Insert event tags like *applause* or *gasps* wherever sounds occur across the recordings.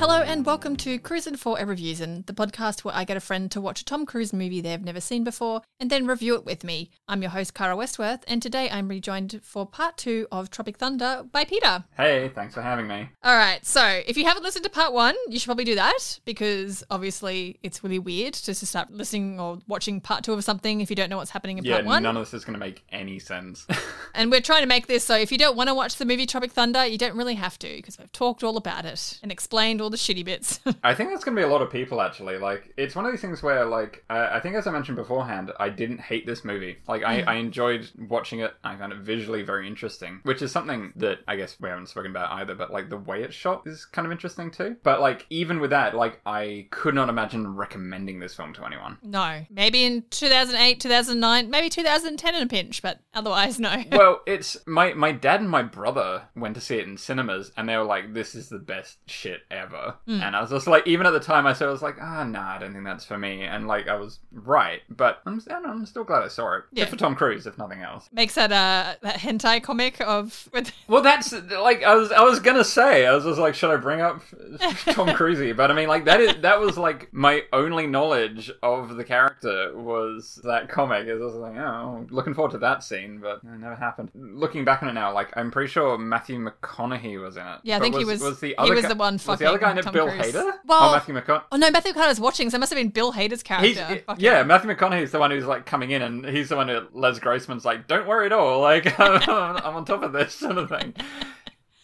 Hello and welcome to Cruisin' for a Reviewsin', the podcast where I get a friend to watch a Tom Cruise movie they've never seen before and then review it with me. I'm your host, Cara Westworth, and today I'm rejoined for part two of Tropic Thunder by Peter. Hey, thanks for having me. All right, so if you haven't listened to part one, you should probably do that because obviously it's really weird just to start listening or watching part two of something if you don't know what's happening in Yeah, part one. none of this is going to make any sense. *laughs* *laughs* And we're trying to make this so if you don't want to watch the movie Tropic Thunder, you don't really have to because we've talked all about it and explained all the shitty bits. *laughs* I think that's going to be a lot of people actually. Like, it's one of these things where, like, uh, I think as I mentioned beforehand, I didn't hate this movie. Like, I, I enjoyed watching it. I found it visually very interesting, which is something that I guess we haven't spoken about either. But like the way it's shot is kind of interesting too. But like even with that, like I could not imagine recommending this film to anyone. no, maybe in 2008, 2009, maybe 2010 in a pinch, but otherwise, no. *laughs* well, it's my my dad and my brother went to see it in cinemas, and they were like, "This is the best shit ever." Hmm. And I was just like, even at the time, I said, "I was like, ah, nah, I don't think that's for me." And like, I was right, but I'm I don't know, I'm still glad I saw it. Yeah. Good for Tom Cruise, if nothing else. Makes that uh that hentai comic of *laughs* Well, that's like I was I was gonna say I was just like, should I bring up *laughs* Tom Cruisey? But I mean, like that is that was like my only knowledge of the character was that comic. I was like, oh, looking forward to that scene, but it never happened. Looking back on it now, like I'm pretty sure Matthew McConaughey was in it. Yeah, I But think he was, was- the other he was guy- the one Was the other guy in fucking it Tom Bill Cruise. Hader? Oh, well- oh, Matthew McConaughey. Oh no, Matthew McConaughey was watching, so it must have been Bill Hader's character. He's, yeah, Matthew McConaughey's the one who's like coming in, and he's the one who Les Grossman's like, "Don't worry at all, like I'm, *laughs* I'm on top of this sort of thing."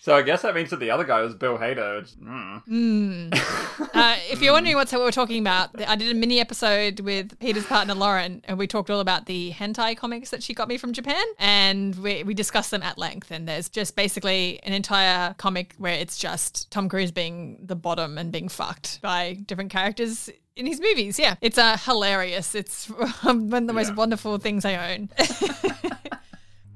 So I guess that means that the other guy was Bill Hader. Which, mm. *laughs* Uh, if you're wondering what's what we're talking about, I did a mini episode with Peter's partner Lauren, and we talked all about the hentai comics that she got me from Japan, and we, we discussed them at length. And there's just basically an entire comic where it's just Tom Cruise being the bottom and being fucked by different characters in his movies. Yeah, it's uh, hilarious. It's *laughs* one of the most Yeah. wonderful things I own. *laughs*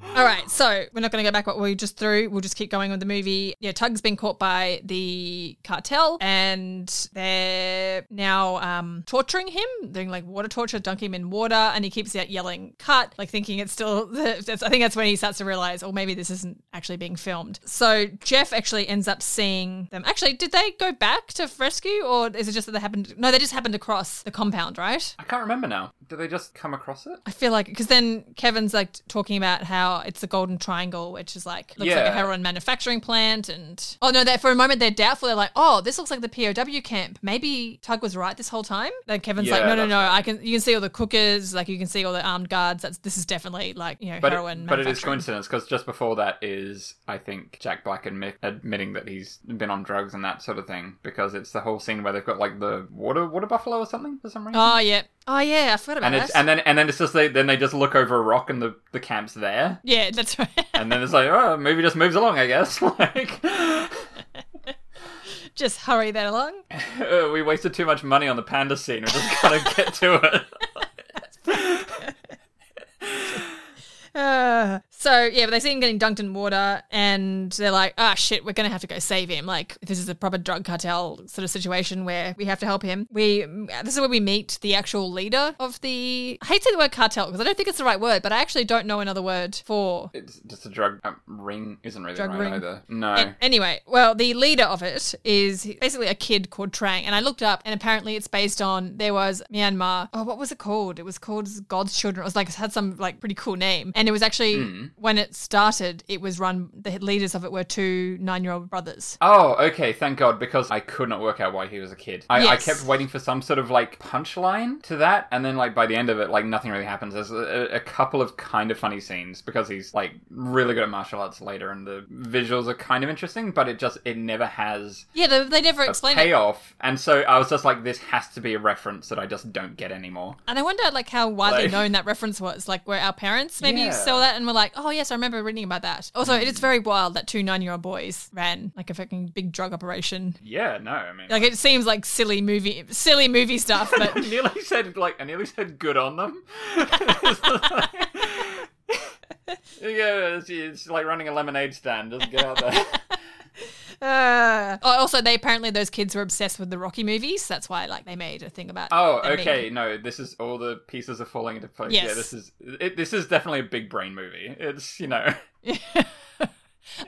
All right, so we're not going to go back what we just threw. We'll just keep going with the movie. Yeah, Tugg's been caught by the cartel, and they're now um, torturing him, doing like water torture, dunking him in water, and he keeps out yelling "cut," like thinking it's still. *laughs* That's, I think that's when he starts to realize, oh, maybe this isn't actually being filmed. So Jeff actually ends up seeing them. Actually, did they go back to rescue, or is it just that they happened? No, they just happened across the compound, right? I can't remember now. Did they just come across it? I feel like because then Kevin's like talking about how it's the Golden Triangle, which is like looks like a heroin manufacturing plant, and oh no, that for a moment they're doubtful. They're like, oh, this looks like the POW camp. Maybe Tugg was right this whole time. Then Kevin's like, no, no, no. right. I can you can see all the cookers, like you can see all the armed guards. That's this is definitely like you know But heroin. it, but it is coincidence because just before that is I think Jack Black admit, admitting that he's been on drugs and that sort of thing because it's the whole scene where they've got like the water water buffalo or something for some reason. Oh yeah, oh yeah, I forgot about and that. it's and then and then it's just they then they just look over a rock and the the camp's there yeah, that's right. and then it's like oh movie just moves along I guess *laughs* like Just hurry that along. *laughs* we wasted too much money on the panda scene we just gotta get to it Uh, *sighs* so yeah, but they see him getting dunked in water, and they're like, "Ah, shit, we're gonna have to go save him." Like this is a proper drug cartel sort of situation where we have to help him. We this is where we meet the actual leader of the. I hate to say the word cartel because I don't think it's the right word, but I actually don't know another word for. it's just a drug um, ring isn't really Drug right ring. either no An- anyway, well, the leader of it is basically a kid called Trang, and I looked up, and apparently it's based on there was Myanmar. Oh, what was it called? It was called God's Children. It was like it had some like pretty cool name, and it was actually hmm. when it started, it was run. The leaders of it were two nine-year-old brothers. Oh, okay, thank God, because I could not work out why he was a kid. I, I kept waiting for some sort of like punchline to that, and then like by the end of it, like nothing really happens. There's a, a couple of kind of funny scenes because he's like really good at martial arts later, and the visuals are kind of interesting, but it just it never has Yeah, they, they never a explained it. payoff. And so I was just like, this has to be a reference that I just don't get anymore. And I wonder, like, how widely Like- known that reference was. Like, where our parents maybe Yeah. Saw that and were like, "Oh yes, I remember reading about that." Also, it is mm. very wild that two nine-year-old boys ran like a fucking big drug operation. Yeah, no, I mean. Like, it seems like silly movie, silly movie stuff, but *laughs* I nearly said like I nearly said good on them. *laughs* *laughs* yeah, it's, it's like running a lemonade stand. Just get out there. Uh, *laughs* oh, also, they apparently those kids were obsessed with the Rocky movies. That's why, like, they made a thing about. Oh, them being- okay. No, this is all the pieces are falling into place. Yes. Yeah, this is it, this is definitely a big brain movie. It's you know. *laughs*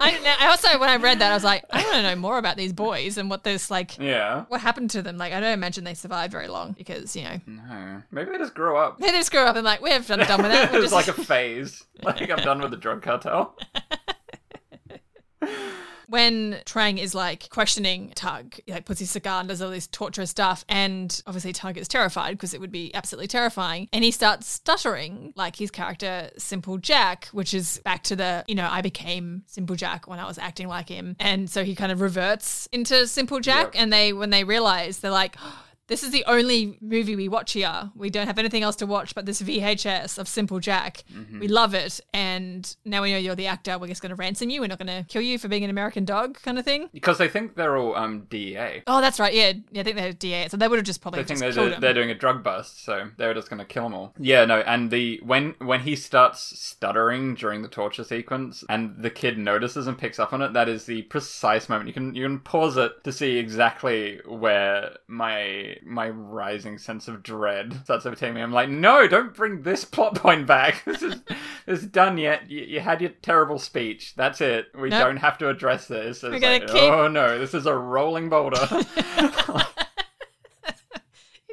I I, I also, when I read that, I was like, I want to know more about these boys and what this like. Yeah. What happened to them? Like, I don't imagine they survived very long because you know No. Maybe they just grew up. they just grew up and like we're done, done with that. it *laughs* We're was just- like a phase. Like I'm done with the drug cartel. When Trang is like questioning Tugg, he like puts his cigar and does all this torturous stuff, and obviously Tugg is terrified because it would be absolutely terrifying, and he starts stuttering like his character Simple Jack, which is back to the you know I became Simple Jack when I was acting like him, and so he kind of reverts into Simple Jack, Yep. and they when they realize they're like. *gasps* Oh, This is the only movie we watch here. We don't have anything else to watch but this VHS of Simple Jack. We love it. And now we know you're the actor. We're just going to ransom you. We're not going to kill you for being an American dog, kind of thing. Because they think they're all um DEA. Oh, that's right. Yeah. yeah I think they're DA. So they would have just probably They think they're, they're doing a drug bust, so they were just going to kill them all. Yeah, no, and the when when he starts stuttering during the torture sequence, and the kid notices and picks up on it, that is the precise moment. You can you can pause it to see exactly where my my rising sense of dread starts overtaking me. I'm like, no, don't bring this plot point back. *laughs* This is this is done yet. You, you had your terrible speech. That's it. We Nope. don't have to address this. It's like, keep- Oh no, this is a rolling boulder. *laughs* *laughs*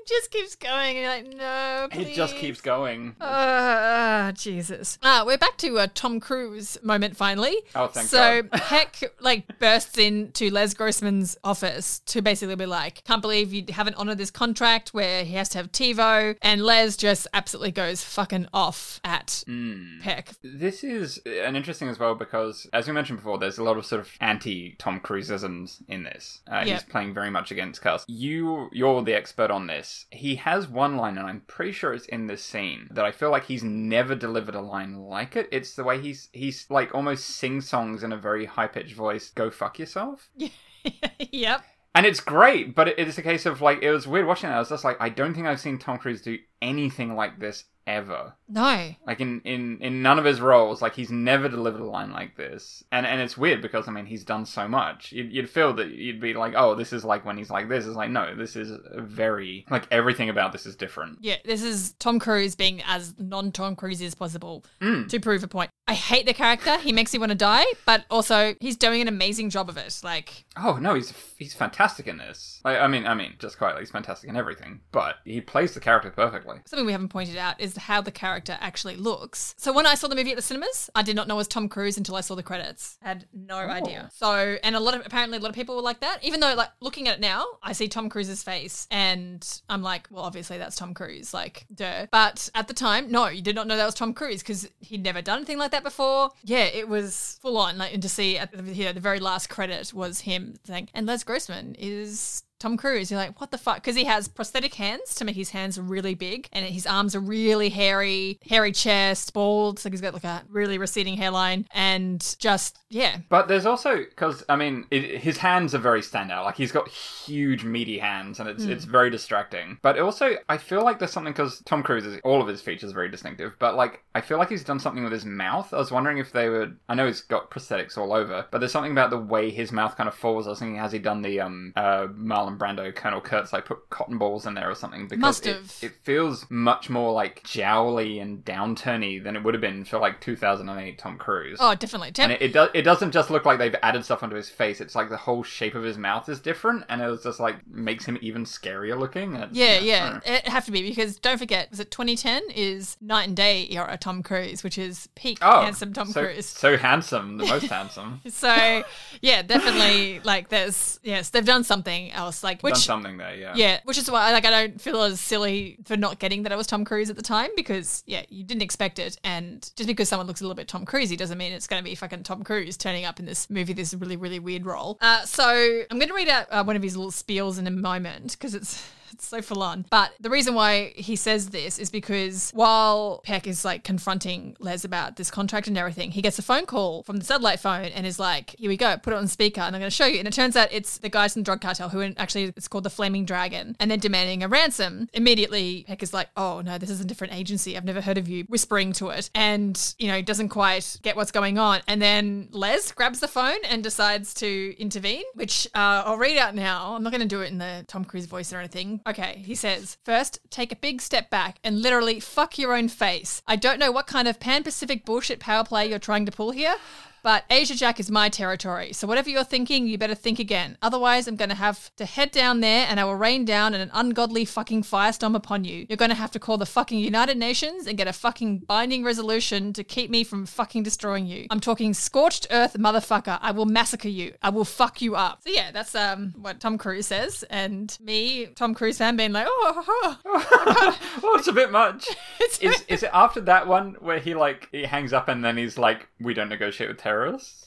it just keeps going. And you're like, no, please. it just keeps going. Ah, Jesus. Ah, we're back to a Tom Cruise moment finally. Oh, thank so God. *laughs* Peck like bursts into Les Grossman's office to basically be like, "Can't believe you haven't honored this contract where he has to have TiVo," and Les just absolutely goes fucking off at Hmm. Peck. This is an interesting as well because, as we mentioned before, there's a lot of sort of anti Tom Cruiseisms in this. Uh, Yeah. He's playing very much against Cast. You, you're the expert on this. He has one line, and I'm pretty sure it's in this scene that I feel like he's never delivered a line like it. It's the way he's he's like almost sing songs in a very high pitched voice. Go fuck yourself. *laughs* yep. And it's great, but it is a case of like it was weird watching it. I was just like, I don't think I've seen Tom Cruise do anything like this ever. No. Like in, in, in none of his roles, like he's never delivered a line like this, and and it's weird because I mean he's done so much. You'd, you'd feel that you'd be like, oh, this is like when he's like this. It's like no, this is very like everything about this is different. Yeah, this is Tom Cruise being as non Tom Cruise as possible Mm. to prove a point. I hate the character. He makes me want to die, but also he's doing an amazing job of it. Like, Oh no, he's he's fantastic in this. Like, I mean, I mean, just quietly, he's fantastic in everything, but he plays the character perfectly. something we haven't pointed out is how the character actually looks. So when I saw the movie at the cinemas, I did not know it was Tom Cruise until I saw the credits. I Had no oh. idea. So and a lot of apparently a lot of people were like that. Even though like looking at it now, I see Tom Cruise's face and I'm like, well, obviously that's Tom Cruise, like duh. But at the time, no, you did not know that was Tom Cruise because he'd never done anything like that before. Yeah, it was full on. Like and to see at the, you know, the very last credit was him saying, and Les Grossman is Tom Cruise. You're like, what the fuck? Because he has prosthetic hands to make his hands really big, and his arms are really hairy, hairy chest, bald. So he's got like a really receding hairline, and just yeah, But there's also because I mean it, his hands are very standout. Like he's got huge meaty hands, and it's it's very distracting. But also I feel like there's something because Tom Cruise is all of his features are very distinctive. But like I feel like he's done something with his mouth. I was wondering if they would. I know he's got prosthetics all over, but there's something about the way his mouth kind of falls. I was thinking has he done the um uh Marlon Brando Colonel Kurtz like put cotton balls in there or something because it, it feels much more like jowly and downturny than it would have been for like 2008 Tom Cruise. oh, definitely. Tem- And it, it does. It doesn't just look like they've added stuff onto his face. It's like the whole shape of his mouth is different, and it was just like makes him even scarier looking. and it's- yeah, yeah, it have to be because don't forget, is it 2010 is Knight and Day era Tom Cruise, which is peak Oh, handsome Tom so, Cruise. So handsome, the most handsome. *laughs* So yeah, definitely like there's yes, they've done something else like which Done something there, yeah. Yeah, which is why like I don't feel as silly for not getting that it was Tom Cruise at the time because yeah, you didn't expect it, and just because someone looks a little bit Tom Cruisey doesn't mean it's going to be fucking Tom Cruise turning up in this movie, this really really weird role. Uh, so I'm going to read out uh, one of his little spiels in a moment because it's. *laughs* It's so full on. But the reason why he says this is because while Peck is like confronting Les about this contract and everything, he gets a phone call from the satellite phone and is like, here we go, put it on speaker and I'm going to show you. And it turns out it's the guys from the drug cartel who actually it's called the Flaming Dragon and they're demanding a ransom. Immediately, Peck is like, oh no, this is a different agency. I've never heard of you, whispering to it. And, you know, doesn't quite get what's going on. And then Les grabs the phone and decides to intervene, which uh, I'll read out now. I'm not going to do it in the Tom Cruise voice or anything. Okay, he says, first, take a big step back and literally fuck your own face. I don't know what kind of pan Pacific bullshit power play you're trying to pull here, But Asia Jack is my territory. So whatever you're thinking, you better think again. Otherwise, I'm going to have to head down there and I will rain down an ungodly fucking firestorm upon you. You're going to have to call the fucking United Nations and get a fucking binding resolution to keep me from fucking destroying you. I'm talking scorched earth motherfucker. I will massacre you. I will fuck you up. So yeah, that's um what Tom Cruise says. And me, Tom Cruise fan, being like, oh, oh, oh. *laughs* oh, it's a bit much. *laughs* Is is it after that one where he like he hangs up and then he's like, we don't negotiate with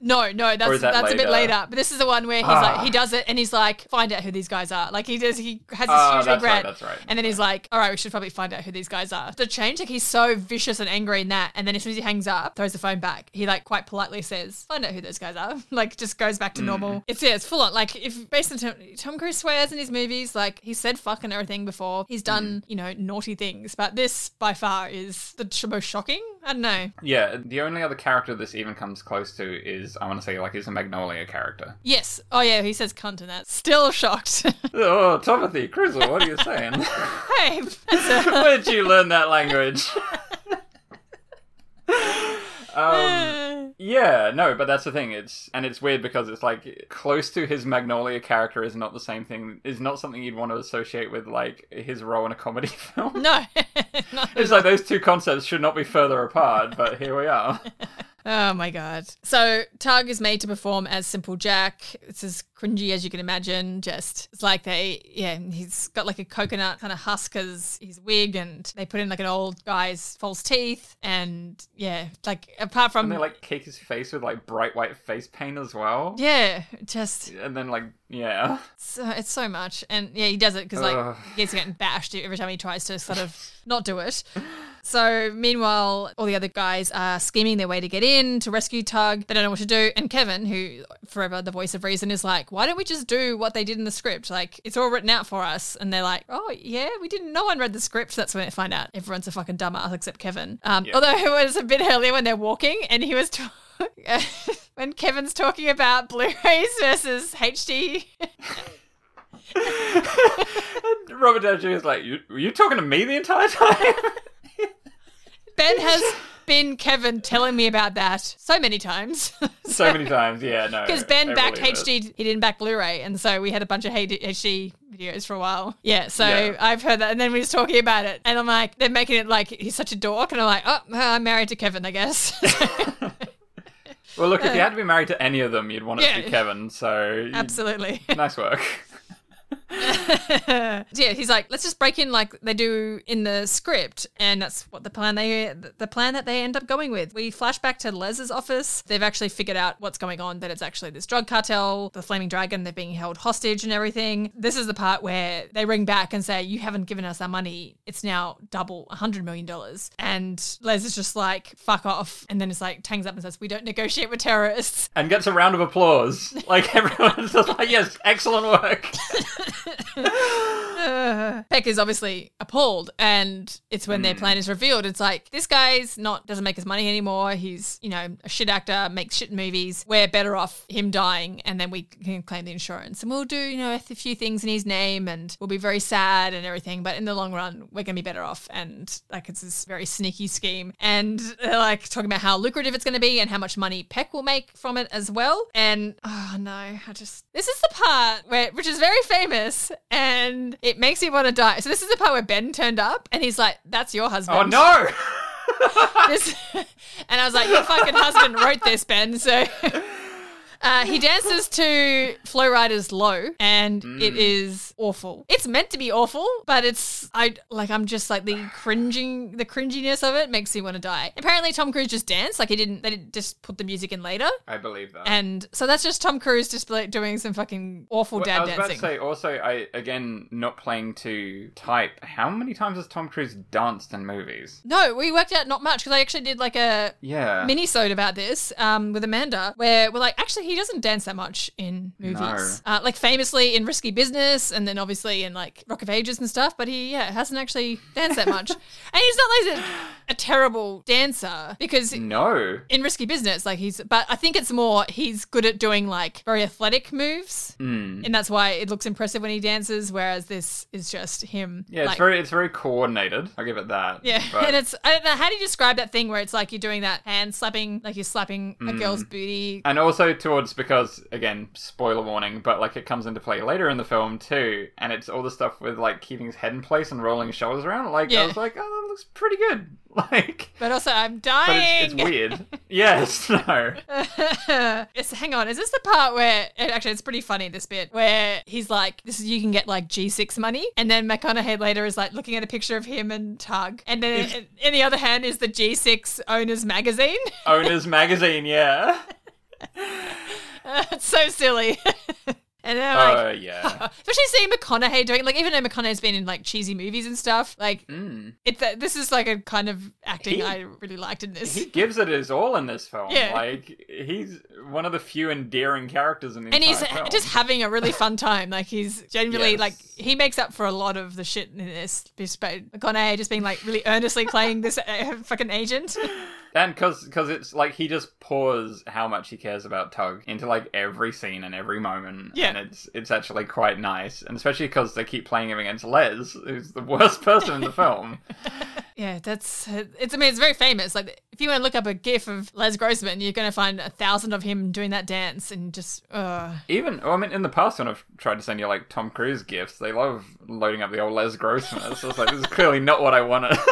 No, no, that's that that's a bit later? later. But this is the one where he's Ah. like he does it and he's like, find out who these guys are. Like he does he has this Ah, huge that's right, regret. that's right. And then he's like, All right, we should probably find out who these guys are. The change, like he's so vicious and angry in that, and then as soon as he hangs up, throws the phone back, he like quite politely says, Find out who those guys are. *laughs* Like just goes back to Mm. normal. It's yeah, it's full on. Like if based on Tom, Tom Cruise swears in his movies, like he said fuck and everything before. He's done, Mm. you know, naughty things. But this by far is the most shocking. I don't know. Yeah, the only other character this even comes close to is I want to say like is a Magnolia character. Yes. Oh yeah, he says cunt in that. Still shocked. *laughs* Oh, Timothy Cruiser, what are you saying? *laughs* hey, a, *laughs* Where did you learn that language? Um, *laughs* yeah, no, but that's the thing. It's and it's weird because it's like close to his Magnolia character is not the same thing. Is not something you'd want to associate with like his role in a comedy *laughs* film. no. *laughs* It's like those two concepts should not be further apart, but here we are. Oh my god. So Tugg is made to perform as Simple Jack. It's as cringy as you can imagine. Just it's like they yeah, he's got like a coconut kind of husk as his wig and they put in like an old guy's false teeth and yeah, like apart from And they like cake his face with like bright white face paint as well. yeah, just And then like yeah. so, it's so much. And yeah, he does it because like Ugh. he gets getting bashed every time he tries to sort of *laughs* not do it. So meanwhile, all the other guys are scheming their way to get in to rescue Tugg. They don't know what to do. And Kevin, who forever the voice of reason, is like, "Why don't we just do what they did in the script? Like it's all written out for us." And they're like, "Oh yeah, we didn't. No one read the script." That's when they find out everyone's a fucking dumbass except Kevin. Um, Yeah. Although *laughs* it was a bit earlier when they're walking, and he was. T- *laughs* when Kevin's talking about Blu-rays versus HD, *laughs* Robert Downey Jr. is like, you, were you talking to me the entire time? Ben has been Kevin telling me about that so many times. *laughs* so many times, yeah, no. Because Ben backed. HD, he didn't back Blu-ray, and so we had a bunch of HD videos for a while. Yeah, so Yeah. I've heard that, and then we was talking about it, and I'm like, they're making it like he's such a dork, and I'm like, oh, I'm married to Kevin, I guess. *laughs* *laughs* Well, look, if you uh, had to be married to any of them, you'd want it to be Kevin. So Absolutely. nice work. *laughs* yeah, he's like, let's just break in like they do in the script, and that's what the plan they the plan that they end up going with. We flash back to Les's office. They've actually figured out what's going on. That it's actually this drug cartel, the Flaming Dragon. They're being held hostage and everything. This is the part where they ring back and say, "You haven't given us our money. It's now double, a hundred million dollars." And Les is just like, "Fuck off!" And then it's like tangs up and says, "We don't negotiate with terrorists." and gets a round of applause. *laughs* Like everyone's just like, yes, excellent work. *laughs* *laughs* Peck is obviously appalled, and it's when their hmm. plan is revealed. It's like this guy's not doesn't make his money anymore. He's you know a shit actor, makes shit movies. We're better off him dying, and then we can claim the insurance, and we'll do you know a few things in his name, and we'll be very sad and everything. But in the long run, we're gonna be better off. And like it's this very sneaky scheme, and they're like talking about how lucrative it's gonna be and how much money Peck will make from it as well. And oh no, I just this is the part where which is very famous, and it makes me want to die. So this is the part where Ben turned up, and he's like, "That's your husband." Oh no! *laughs* *laughs* This, *laughs* and I was like, "Your fucking husband wrote this, Ben." So. Uh, he dances to Flo Rida's Low, and it is awful. It's meant to be awful, but it's I like I'm just like the cringing, the cringiness of it makes me want to die. Apparently, Tom Cruise just danced like he didn't. They didn't just put the music in later, I believe that. and so that's just Tom Cruise just like doing some fucking awful Well, dad I was about to say also, I again not playing to type. How many times has Tom Cruise danced in movies? No, we worked out not much because I actually did like a Yeah, mini-sode about this um, with Amanda, where we're like, actually, he doesn't dance that much in movies. Uh, like famously in Risky Business, and then obviously in like Rock of Ages and stuff. But he, yeah, hasn't actually danced that much. *laughs* and he's not like a, terrible dancer because No. in risky business like he's but i think it's more he's good at doing like very athletic moves Mm. and that's why it looks impressive when he dances whereas this is just him Yeah, it's like- very it's very coordinated. I'll give it that. yeah *laughs* But- and it's i don't know how do you describe that thing where it's like you're doing that hand slapping like you're slapping a girl's booty and also towards because again, spoiler warning, but like it comes into play later in the film too, and it's all the stuff with like keeping his head in place and rolling his shoulders around. Like Yeah. I was like, oh, that looks pretty good. *laughs* Like, but also i'm dying it's, it's weird. *laughs* yes, *laughs* no. it's, hang on, is this the part where it, actually it's pretty funny this bit where he's like, "This is you can get like G6 money," and then McConaughey later is like looking at a picture of him and Tugg, and then in, in the other hand is the G6 owners magazine. Owners magazine, yeah. it's so silly. And then Oh like. yeah. *laughs* Especially seeing McConaughey doing like even though McConaughey's been in like cheesy movies and stuff, like Mm. it's this is like a kind of acting He- I really liked in this. He gives it his all in this film. Yeah. Like he's one of the few endearing characters in the and he's film. just having a really fun time. Like he's genuinely Yes. like he makes up for a lot of the shit in this. Despite McConaughey just being like really earnestly playing this uh, fucking agent. *laughs* And because because it's like he just pours how much he cares about Tugg into like every scene and every moment, Yeah. and it's it's actually quite nice, and especially because they keep playing him against Les, who's the worst person in the film. *laughs* yeah, that's it's. I mean, it's very famous. Like if you want to look up a GIF of Les Grossman, you're going to find a thousand of him doing that dance and just. Uh. Even well, I mean, in the past when I've tried to send you like Tom Cruise gifts, they love loading up the old Les Grossman. So it's like this is clearly not what I wanted. *laughs*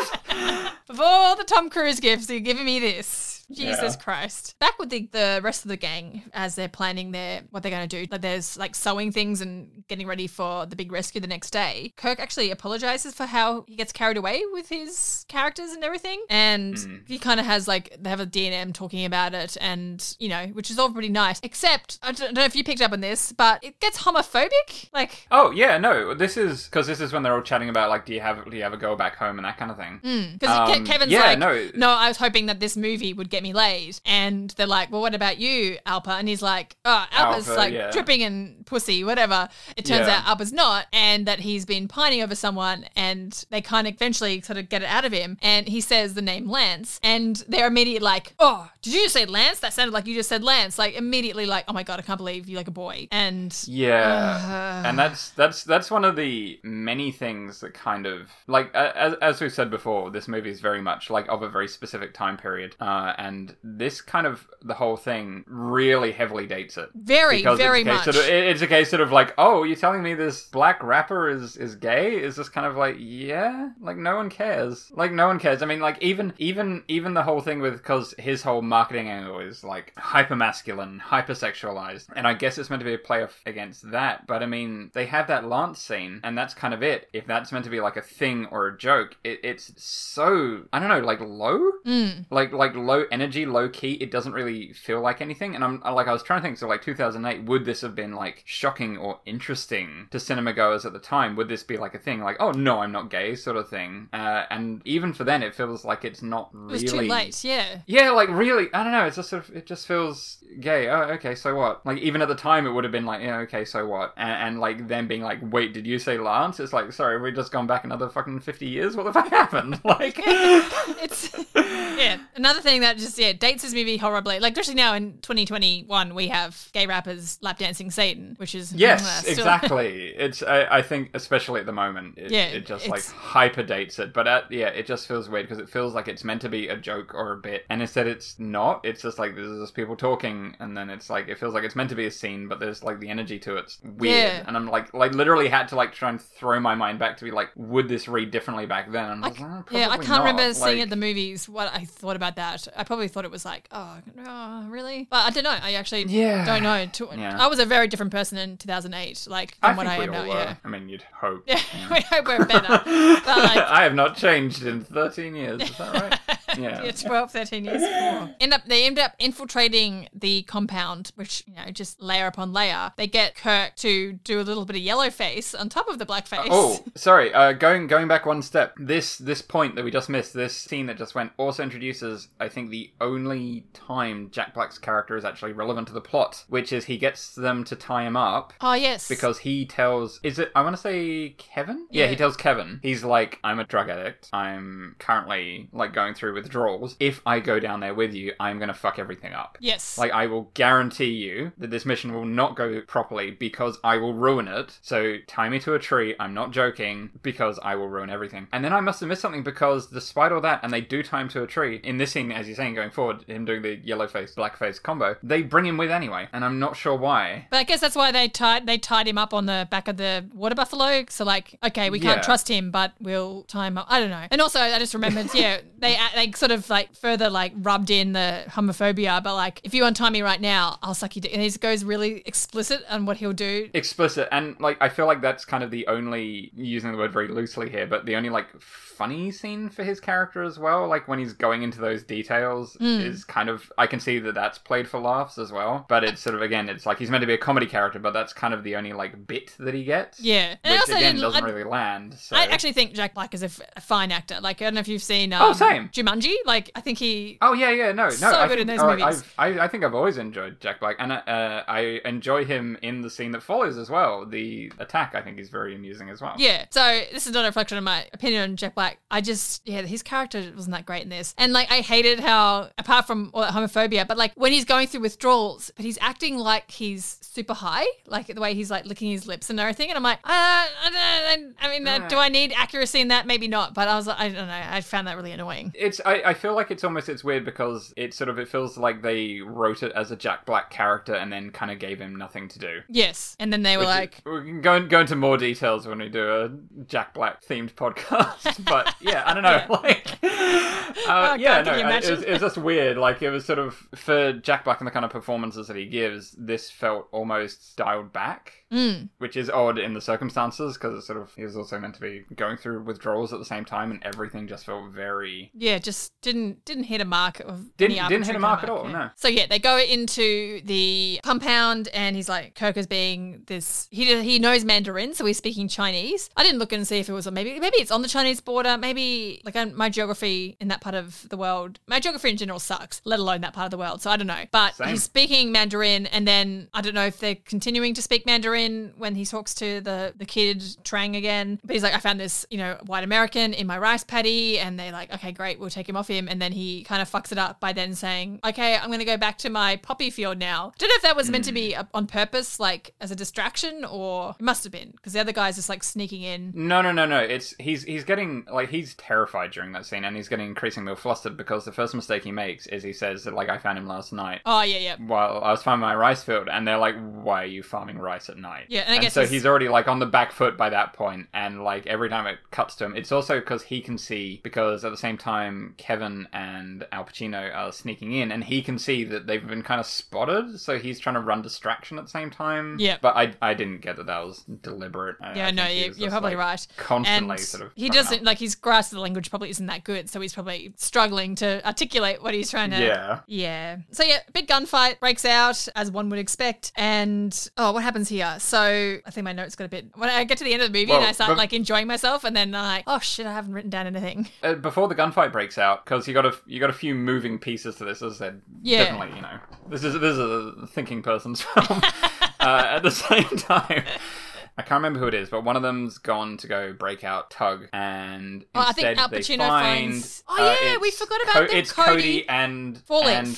Of all the Tom Cruise gifts, you're giving me this. Jesus Yeah. Christ. Back with the, the rest of the gang as they're planning their what they're going to do. Like there's like sewing things and getting ready for the big rescue the next day. Kirk actually apologizes for how he gets carried away with his characters and everything. And he kind of has like they have a D&M talking about it and you know, which is all pretty nice. Except I don't know if you picked up on this, but it gets homophobic. Like oh yeah, no, this is because this is when they're all chatting about like, do you have do you a go back home and that kind of thing. Because Um, Kevin's yeah, like, no. no. I was hoping that this movie would get me laid. And they're like, well, what about you, Alpa? And he's like, oh, Alpa's Alpha, like yeah. dripping and pussy, whatever. It turns Yeah. out Alpa's not, and that he's been pining over someone, and they kind of eventually sort of get it out of him. And he says the name Lance, and they're immediately like, oh, did you just say Lance? That sounded like you just said Lance. Like immediately, like, oh my god, I can't believe you're like a boy. And Yeah, and that's that's that's one of the many things that kind of like as as we've said before, this movie is very much like of a very specific time period, uh, and this kind of the whole thing really heavily dates it. very, very it's much. Sort of, it's a case sort of like, oh, you're telling me this black rapper is is gay? Is this kind of like, yeah, like no one cares. Like no one cares. I mean, like even even even the whole thing with because his whole marketing angle is like hyper masculine, hypersexualized, and I guess it's meant to be a play off against that. But I mean, they have that Lance scene, and that's kind of it. If that's meant to be like a thing or a joke, it, it's so I don't know, like low Mm. like like low energy, low key. It doesn't really feel like anything. And I'm like I was trying to think. So like 2008, would this have been like shocking or interesting to cinema goers at the time? Would this be like a thing, like oh no, I'm not gay, sort of thing? Uh, and even for then, it feels like it's not it really. was too late, yeah. Yeah, like really, I don't know. It's just sort of, it just feels gay. Oh, okay, so what? Like even at the time, it would have been like, yeah, okay, so what? And, and like them being like, wait, did you say Lance? It's like, sorry, we just gone back another fucking fifty years. What the fuck *laughs* happened? Like, *laughs* it's yeah another thing that just yeah dates this movie horribly like especially now in 2021 we have gay rappers lap dancing satan which is Yes, uh, still- exactly. It's I, I think especially at the moment, it, Yeah, it just like hyper dates it. But at, yeah, it just feels weird because it feels like it's meant to be a joke or a bit, and instead it's not. It's just like there's just people talking, and then it's like it feels like it's meant to be a scene, but there's like the energy to it's weird, Yeah. and I'm like like literally had to like try and throw my mind back to be like, would this read differently back then? And I like, "Oh, yeah, I can't remember not." seeing Like- at the movies what I thought about that. I probably thought it was like, oh, oh really? But I don't know. I actually Yeah. don't know. To- Yeah. I was a very different person in 2008, like I than what think I we am all now. were. Yeah. I mean, you'd hope. Yeah, *laughs* we hope we're better. But like, *laughs* I have not changed in 13 years. Is that right? *laughs* Yeah. yeah, 12, 13 years before. End up, they end up infiltrating the compound, which, you know, just layer upon layer. They get Kirk to do a little bit of yellow face on top of the black face. Oh, sorry. Uh, going going back one step. This this point that we just missed, this scene that just went, also introduces, I think, the only time Jack Black's character is actually relevant to the plot, which is he gets them to tie him up. Oh, yes. Because he tells, is it? I want to say Kevin. Yeah, Yeah. he tells Kevin. He's like, I'm a drug addict. I'm currently like going through withdrawals. If I go down there with you, I'm going to fuck everything up. Yes. Like, I will guarantee you that this mission will not go properly because I will ruin it. So, tie me to a tree. I'm not joking because I will ruin everything. And then I must have missed something because despite all that, and they do tie him to a tree, in this scene, as you're saying, going forward, him doing the yellow face, black face combo, they bring him with anyway. And I'm not sure why. But I guess that's why they tied they tied him up on the back of the water buffalo. So like, okay, we can't Yeah. trust him, but we'll tie him up. I don't know. And also, I just remembered, yeah, *laughs* they they sort of like further like rubbed in the homophobia. But like, if you untie me right now, I'll suck you. And he goes really explicit on what he'll do. explicit and like i feel like that's kind of the only using the word very loosely here but the only like funny scene for his character as well like when he's going into those details Hmm. is kind of i can see that that's played for laughs as well but it's sort of again it's like he's meant to be a comedy character but that's kind of the only like bit that he gets Yeah, and which again doesn't I- really land so I actually think Jack Black is a, f- a fine actor. Like I don't know if you've seen um, Oh, same. Jumanji. Like I think he Oh yeah, yeah, no, no. So I good think, in those movies. I've, I, I think I've always enjoyed Jack Black, and uh, I enjoy him in the scene that follows as well. The attack, I think, is very amusing as well. Yeah. So this is not a reflection of my opinion on Jack Black. I just, yeah, his character wasn't that great in this. And like, I hated how, apart from all that homophobia, but like when he's going through withdrawals, but he's acting like he's super high, like the way he's like licking his lips and everything. And I'm like, uh, I, don't, I mean, uh, do I need accuracy in that? Maybe not. But I was like, I don't know. I found that really annoying. It's I, I feel like it's almost it's weird because it sort of it feels like they wrote it as a Jack Black character and then kind of gave him nothing to do. Yes. And then they were like, we can go, go into more details when we do a Jack Black themed podcast. *laughs* but yeah, I don't know. *laughs* Like, uh, God, yeah, no, it was, it was just weird. Like, it was sort of for Jack Black and the kind of performances that he gives. This felt almost dialed back. Mm, Which is odd in the circumstances because it's sort of he was also meant to be going through withdrawals at the same time, and everything just felt very yeah, just didn't didn't hit a mark of Didn't- didn't hit a mark at all, yeah. no. So yeah, they go into the compound, and he's like Kirk is being this. He he knows Mandarin, so he's speaking Chinese. I didn't look and see if it was maybe maybe it's on the Chinese border. Maybe like um, my geography in that part of the world, my geography in general sucks, let alone that part of the world. So I don't know. But Same. he's speaking Mandarin, and then I don't know if they're continuing to speak Mandarin when he talks to the the kid Trang again. But he's like, I found this you know white American in my rice paddy, and they're like, okay, great, we'll take him off him, and then he kind of fucks it up by then saying, okay, I'm going to go back to my poppy field now. Don't know if that was meant to be uh, on purpose, like as a distraction, or it must have been because the other guy's just like sneaking in. No, no, no, no. It's he's he's getting like he's terrified during that scene, and he's getting increasingly flustered because the first mistake he makes is he says that like I found him last night Oh yeah, yeah. while I was farming my rice field, and they're like, "Why are you farming rice at night?" Yeah, and I guess so he's- he's already like on the back foot by that point, and like every time it cuts to him, it's also because he can see because at the same time Kevin and Alpa Chino are sneaking in, and he can see that they've been kind of spotted, so he's trying to run distraction at the same time. Yeah. but I I didn't get that that was deliberate. I- Yeah, I no, you, you're probably like, right. Constantly and sort of he doesn't up. like his grasp of the language probably isn't that good, so he's probably struggling to articulate what he's trying to. Yeah. Yeah. So yeah, big gunfight breaks out as one would expect, and oh, what happens here? So I think my notes got a bit. When I get to the end of the movie and I start but- like enjoying myself, and then I'm like, oh shit, I haven't written down anything. uh, before the gunfight breaks out, because you got a you got a few moving pieces to this. As I said, Yeah. definitely, you know, this is this is a thinking person's *laughs* film. uh, at the same time, I can't remember who it is, but one of them's gone to go break out Tugg, and Oh, I think instead Al they Pacino find, finds- Oh, uh, yeah, we forgot about them, It's Cody. Cody and Four Leaf. and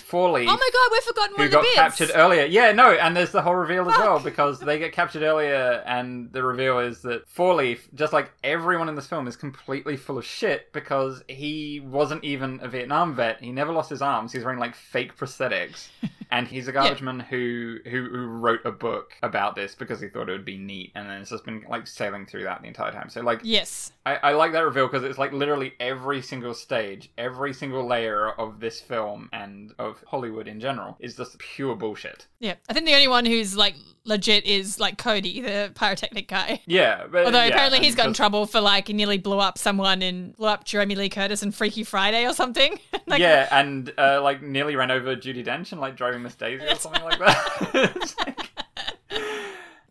Oh my god, we've forgotten one who got captured earlier. Yeah, no, and there's the whole reveal as well because they get captured earlier, and the reveal is that Four Leaf, just like everyone in this film, is completely full of shit because he wasn't even a Vietnam vet. He never lost his arms. He's wearing like fake prosthetics, *laughs* and he's a garbage man who, who who wrote a book about this because he thought it would be neat, and then it's just been like sailing through that the entire time. So like Yes. I, I like that reveal because it's like literally every single stage, every single layer of this film and of Hollywood in general is just pure bullshit. Yeah. I think the only one who's like legit is like Cody, the pyrotechnic guy. *laughs* Yeah, but Although yeah, apparently he's got in trouble for like he nearly blew up someone and blew up Jamie Lee Curtis in Freaky Friday or something. *laughs* like, yeah, *laughs* and uh, like nearly ran over Judi Dench and like driving Miss Daisy or something like that. Like-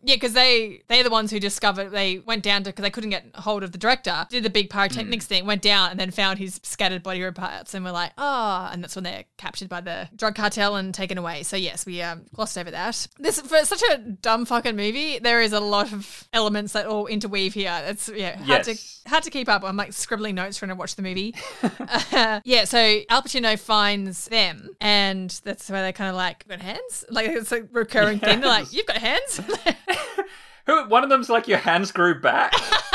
Yeah, because they they're the ones who discovered they went down to because they couldn't get hold of the director, did the big pyrotechnics thing, went down and then found his scattered body parts, and were like, oh, and that's when they're captured by the drug cartel and taken away. So yes, we um, glossed over that. This for such a dumb fucking movie, there is a lot of elements that all interweave here. It's yeah hard Yes. to hard to keep up. I'm like scribbling notes trying to watch the movie. Uh, *laughs* yeah, so Alpa Chino finds them, and that's where they kind of like got hands. Like it's a recurring thing. They're like, "You've got hands." *laughs* *laughs* Who? One of them's like your hands grew back. *laughs*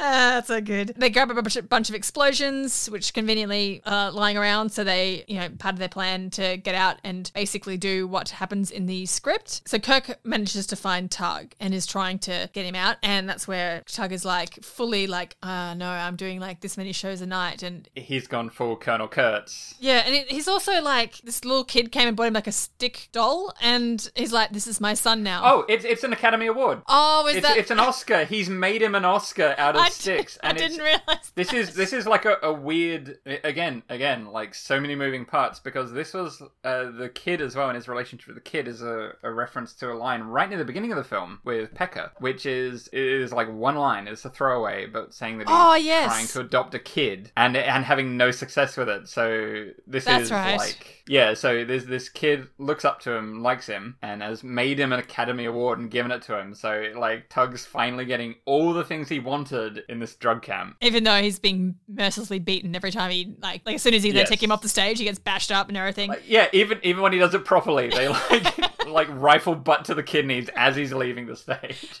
Ah, that's so good. They grab a bunch of, explosions, which conveniently uh, lying around, so they, you know, part of their plan to get out and basically do what happens in the script. So Kirk manages to find Tugg and is trying to get him out, and that's where Tugg is like fully like, uh, no, I'm doing like this many shows a night, and He's gone full Colonel Kurtz. yeah, and it, he's also like this little kid came and bought him like a stick doll, and he's like, this is my son now. Oh, it's it's an Academy Award. oh, is It's, that? it's an Oscar. He's made him an Oscar out of I, sticks, I didn't realize. This is this is like a, a weird again again like so many moving parts because this was uh, the kid as well and his relationship with the kid is a, a reference to a line right near the beginning of the film with Pekka which is is like one line it's a throwaway but saying that he's Oh, yes. trying to adopt a kid and and having no success with it so this That's is right. like yeah so there's this kid looks up to him likes him and has made him an Academy Award and given it to him so like Tugg's finally getting all the things he wanted in this drug camp even though he's being mercilessly beaten every time he like like as soon as he they Yes. take him off the stage he gets bashed up and everything Like, yeah, even even when he does it properly, they like *laughs* like rifle butt to the kidneys as he's leaving the stage. *laughs*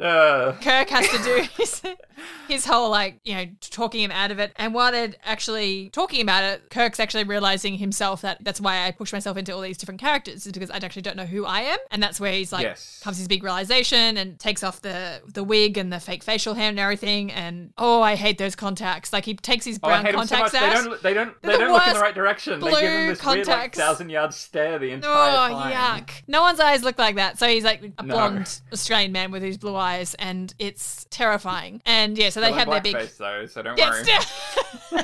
Uh, Kirk has to do *laughs* his, his whole like you know talking him out of it and while they're actually talking about it Kirk's actually realizing himself that that's why I push myself into all these different characters is because I actually don't know who I am and that's where he's like Yes. comes his big realization and takes off the the wig and the fake facial hair and everything and oh I hate those contacts like he takes his oh, brown hate him so contacts They out don't they don't they the don't look in the right direction. They give him blue this weird like contacts. thousand yard stare the Oh, entire time. yuck. No one's eyes look like that. So he's like a No. blonde Australian man with his blue eyes, and it's terrifying. And yeah, so they have their big. blackface though, so don't Yeah, worry.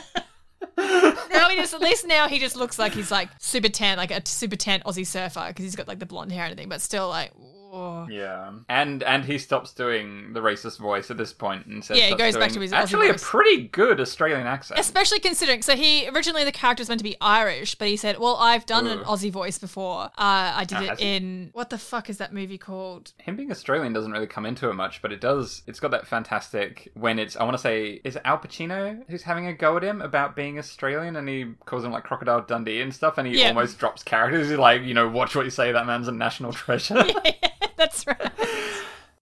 now he just at least now he just looks like he's like super tan, like a super tan Aussie surfer because he's got like the blonde hair and everything, but still like. Oh. Yeah, and and he stops doing the racist voice at this point and says Yeah, he goes back to his Aussie actually voice. a pretty good Australian accent. Especially considering, so he originally the character was meant to be Irish, but he said, "Well, I've done an Aussie voice before. Uh, I did Oh, it has he? in what the fuck is that movie called? him being Australian doesn't really come into it much, but it does. It's got that fantastic when it's. I want to say, is it Alpa Chino who's having a go at him about being Australian, and he calls him like Crocodile Dundee and stuff, and he Yeah. almost drops characters. He's like, you know, watch what you say. That man's a national treasure. *laughs* *laughs* *laughs* That's right.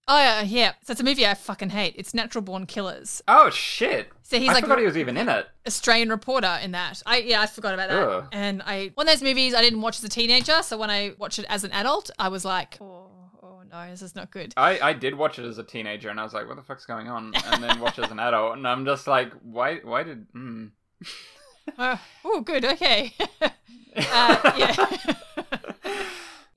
Oh yeah, yeah. So it's a movie I fucking hate. It's Natural Born Killers. oh shit! So he's I like forgot he was even in it. Australian reporter in that. I yeah, I forgot about that. Ugh. And I one of those movies I didn't watch as a teenager, so when I watched it as an adult, I was like, oh, oh no, this is not good. I, I did watch it as a teenager, and I was like, what the fuck's going on? And then watch it as an adult, and I'm just like, why? Why did? Hmm. Uh, *laughs* oh, good. Okay. *laughs* uh, yeah.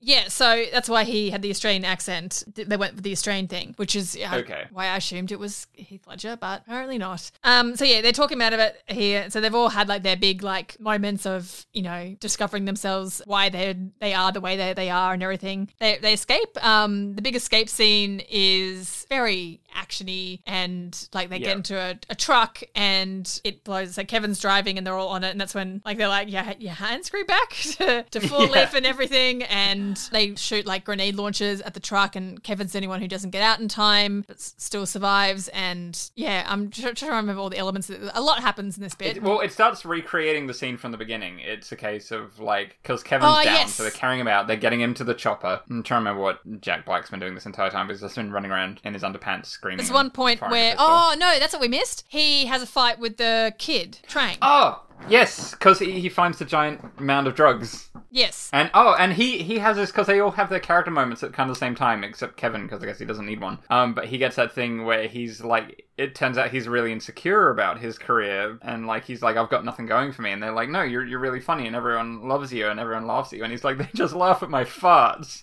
Yeah, so that's why he had the Australian accent. They went with the Australian thing, which is uh, Okay. why I assumed it was Heath Ledger, but apparently not. Um, so yeah, they're talking about it here. So they've all had like their big like moments of you know discovering themselves, why they they are the way they, they are, and everything. They they escape. Um, the big escape scene is very actiony, and like they Yeah. get into a, a truck and it blows. So Kevin's driving, and they're all on it, and that's when like they're like, yeah, your hands screw back *laughs* to, to full *laughs* Yeah. lift and everything, and they shoot like grenade launchers at the truck, and Kevin's the only one who doesn't get out in time, but s- still survives. And yeah, I'm trying to remember all the elements. A lot happens in this bit. It, well, it starts recreating the scene from the beginning. It's a case of like because Kevin's Oh, down, yes. so they're carrying him out. They're getting him to the chopper. I'm trying to remember what Jack Black's been doing this entire time. Because he's just been running around in his underpants screaming. There's one point where oh no, that's what we missed. He has a fight with the kid Trang. oh yes, because he, he finds the giant mound of drugs. Yes. And oh, and he he has this because they all have their character moments at kind of the same time, except Kevin because I guess he doesn't need one. Um, but he gets that thing where he's like, it turns out he's really insecure about his career, and like he's like, I've got nothing going for me, and they're like, No, you're you're really funny, and everyone loves you, and everyone laughs at you, and he's like, *laughs* They just laugh at my farts.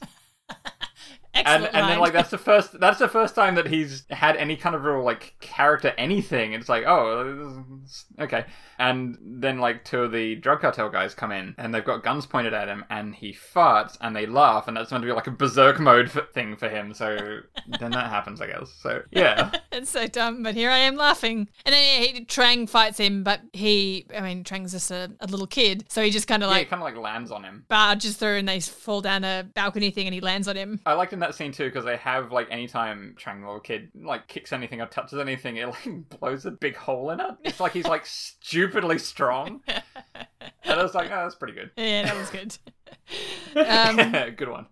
*laughs* and Excellent and then like that's the first that's the first time that he's had any kind of real like character anything. It's like oh okay, and then like two of the drug cartel guys come in and they've got guns pointed at him and he farts and they laugh and that's meant to be like a berserk mode f- thing for him. So *laughs* then that happens, I guess. So yeah, *laughs* It's so dumb, but here I am laughing. And then yeah, he, Trang fights him, but he, I mean, Trang's just a, a little kid, so he just kind of like it kind of like lands on him. barges through and they fall down a balcony thing and he lands on him. I liked in that scene too because they have like anytime Trang the little kid like kicks anything or touches anything, it like *laughs* blows a big hole in it. It's like he's like stupidly strong, *laughs* and I was like, oh, that's pretty good. Yeah, that was good. *laughs* um, good one.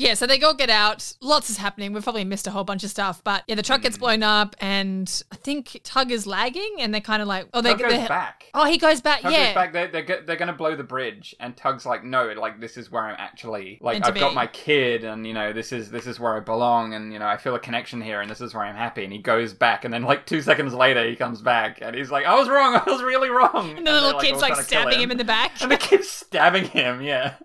Yeah, so they go get out. Lots is happening. We've probably missed a whole bunch of stuff, but yeah, the truck Hmm. gets blown up, and I think Tugg is lagging, and they're kind of like, oh, they Tugg goes they're- back. Oh, he goes back. Tugg yeah, goes back. They're, they're, they're going to blow the bridge, and Tugg's like, no, like this is where I'm actually like I've got my kid, and you know this is this is where I belong, and you know I feel a connection here, and this is where I'm happy. And he goes back, and then like two seconds later, he comes back, and he's like, I was wrong, *laughs* I was really wrong. and the little kid's all like to kill stabbing him in the back. and the kid's stabbing him. Yeah. *laughs*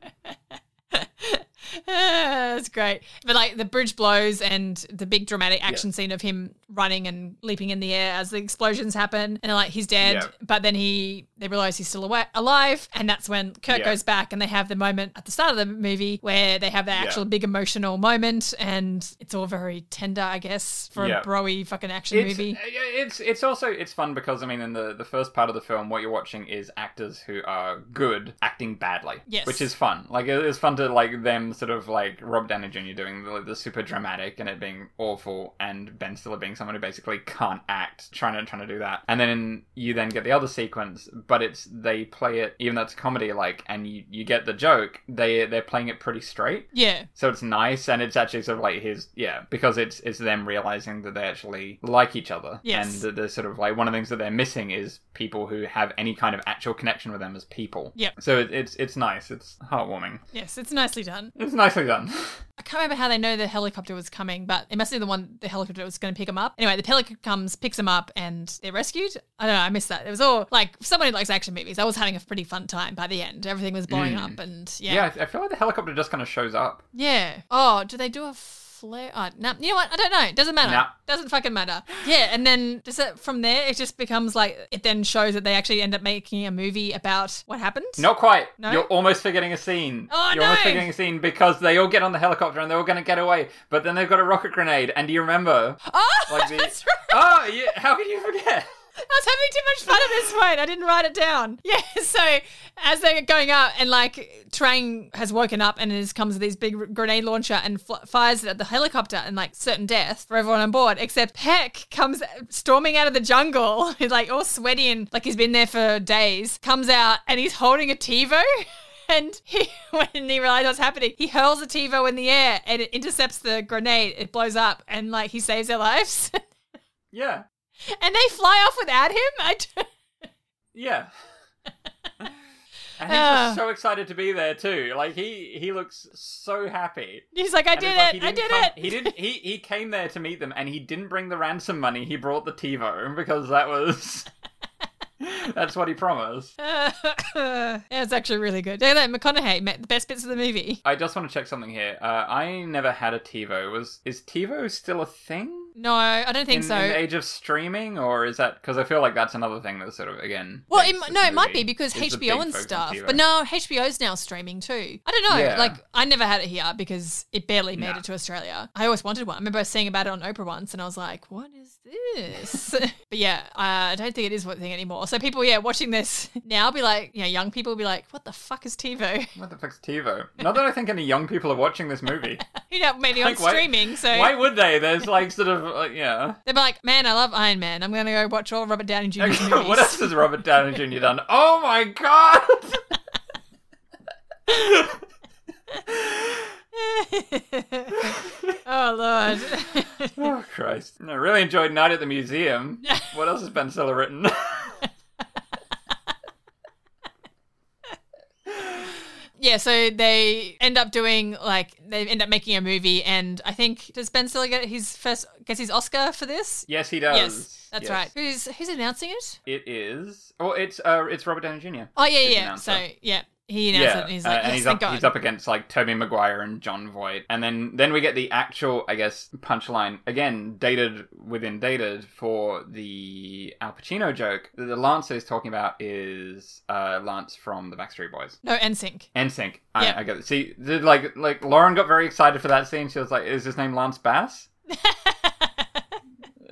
*laughs* That's great. But like the bridge blows and the big dramatic action scene of him running and leaping in the air as the explosions happen and like he's dead, Yeah. but then he they realize he's still awa- alive and that's when Kirk Yeah. goes back and they have the moment at the start of the movie where they have the actual big emotional moment and it's all very tender, I guess, for Yeah. a broy fucking action It's, movie. uh, it's it's also it's fun because I mean in the the first part of the film what you're watching is actors who are good acting badly Yes. which is fun like it's fun to like them sort of like Rob Downey Jr. doing the, the super dramatic and it being awful and Ben Stiller being someone who basically can't act trying to trying to do that and then you then get the other sequence but it's they play it even though it's comedy like and you you get the joke they they're playing it pretty straight Yeah. so it's nice and it's actually sort of like his yeah because it's it's them realizing that they actually like each other Yes. and that they're sort of like one of the things that they're missing is people who have any kind of actual connection with them as people Yep. so it, it's it's nice it's heartwarming Yes, it's nicely done. It's nicely done I can't remember how they know the helicopter was coming, but it must be the one the helicopter was going to pick them up. Anyway, the helicopter comes, picks them up, and they're rescued. I don't know. I missed that. It was all like someone who likes action movies. I was having a pretty fun time by the end. Everything was blowing hmm. up, and yeah, yeah, I feel like the helicopter just kind of shows up yeah. Oh, do they do a flare? Oh, no, you know what? I don't know. It doesn't matter. No. Doesn't fucking matter. Yeah, and then does it from there? It just becomes like it then shows that they actually end up making a movie about what happened. not quite No? you're almost forgetting a scene Oh, you're almost forgetting a scene because they all get on the helicopter and they're all going to get away but then they've got a rocket grenade and do you remember Oh, *laughs* like the that's right. oh yeah how could you forget *laughs* I was having too much fun at this point. I didn't write it down. *laughs* Yeah, so as they're going up, and like Tran has woken up and is comes with this big grenade launcher and fl- fires it at the helicopter and like certain death for everyone on board. Except Peck comes storming out of the jungle, *laughs* he's like all sweaty and like he's been there for days. Comes out and he's holding a TiVo. And he, when he realizes what's happening, he hurls a TiVo in the air and it intercepts the grenade. It blows up and like he saves their lives. yeah and they fly off without him. I *laughs* Yeah. and he's Ah. just so excited to be there too. Like he he looks so happy. He's like, I And did like it, I didn't come- it. He didn't. He he *laughs* came there to meet them, and he didn't bring the ransom money. He brought the TiVo because that was. *laughs* That's what he promised. yeah, it's actually really good. Yeah, that McConaughey met the best bits of the movie. I just want to check something here. Uh, I never had a TiVo. Was is TiVo still a thing? No, I don't think in, so. in the age of streaming, or is that because I feel like that's another thing that's sort of again. well, it, makes mi- this no, it might be because HBO and stuff. But no, HBO's now streaming too. I don't know. Yeah. Like, I never had it here because it barely made No. it to Australia. I always wanted one. I remember seeing about it on Oprah once, and I was like, "What is this?" *laughs* but yeah, uh, I don't think it is what thing anymore. So people, yeah, watching this *laughs* now, be like, you know, young people will be like, "What the fuck is TiVo?" *laughs* What the fuck's TiVo? Not that I think any young people are watching this movie. you know, maybe on Like, why- streaming. So Why would they? There's like sort of like, yeah. They'd be like, man, I love Iron Man. I'm going to go watch all Robert Downey Jr.'s *laughs* movies. what else has Robert Downey Jr. done? Oh my god! *laughs* oh, Lord. oh Christ! I really enjoyed Night at the Museum. *laughs* What else has Ben Stiller written? Yeah, so they end up doing, like, they end up making a movie. And I think, does Ben Stiller get his first, gets his Oscar for this? yes, he does. Yes, that's Yes. right. Who's who's announcing it? It is. Oh, it's uh, it's Robert Downey Jr. Oh, yeah, yeah. So, yeah. He announced it. And he's like, uh, and he's up, he's up against like Tobey Maguire and Jon Voight, and then then we get the actual, I guess, punchline again, dated within dated for the Al Pacino joke that the Lance is talking about is uh, Lance from the Backstreet Boys. no, NSYNC. NSYNC. Yeah. I, I get it. See, did, like like Lauren got very excited for that scene. She was like, "Is his name Lance Bass?" *laughs*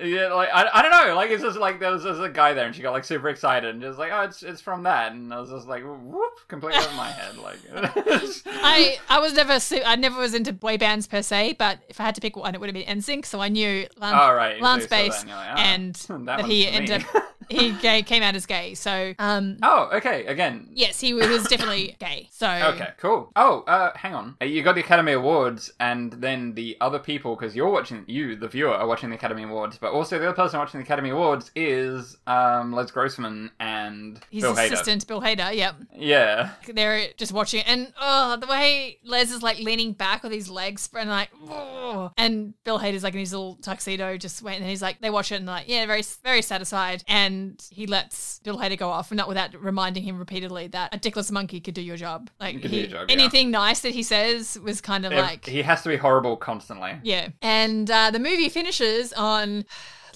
Yeah, like I, I don't know, like it's just like there was just a guy there, and she got like super excited, and just like, oh, it's it's from that, and I was just like, whoop, completely over my head, like. *laughs* I I was never su- I never was into boy bands per se, but if I had to pick one, it would have been NSYNC. So I knew Lance, Oh, right. So saw that Bass and like, ah, and that *laughs* that, he ended up he gay, came out as gay. So um oh, okay. Again. yes, he was definitely *laughs* gay. So Okay, cool. Oh, uh, hang on. Uh, You got the Academy Awards, and then the other people, because you're watching, you, the viewer, are watching the Academy Awards, but also the other person watching the Academy Awards is um, Les Grossman and His Bill Hader. assistant, Bill Hader. Yep, Yeah. they're just watching it, and oh, the way Les is like leaning back with his legs and like, oh, and Bill Hader's like in his little tuxedo, just waiting. And he's like, they watch it and like, yeah, very, very satisfied. And he lets Bill Hader go off, and not without reminding him repeatedly that a dickless monkey could do your job. Like, he, your job, yeah. anything nice that he says was kind of like, he has to be horrible constantly. yeah. And uh, the movie finishes on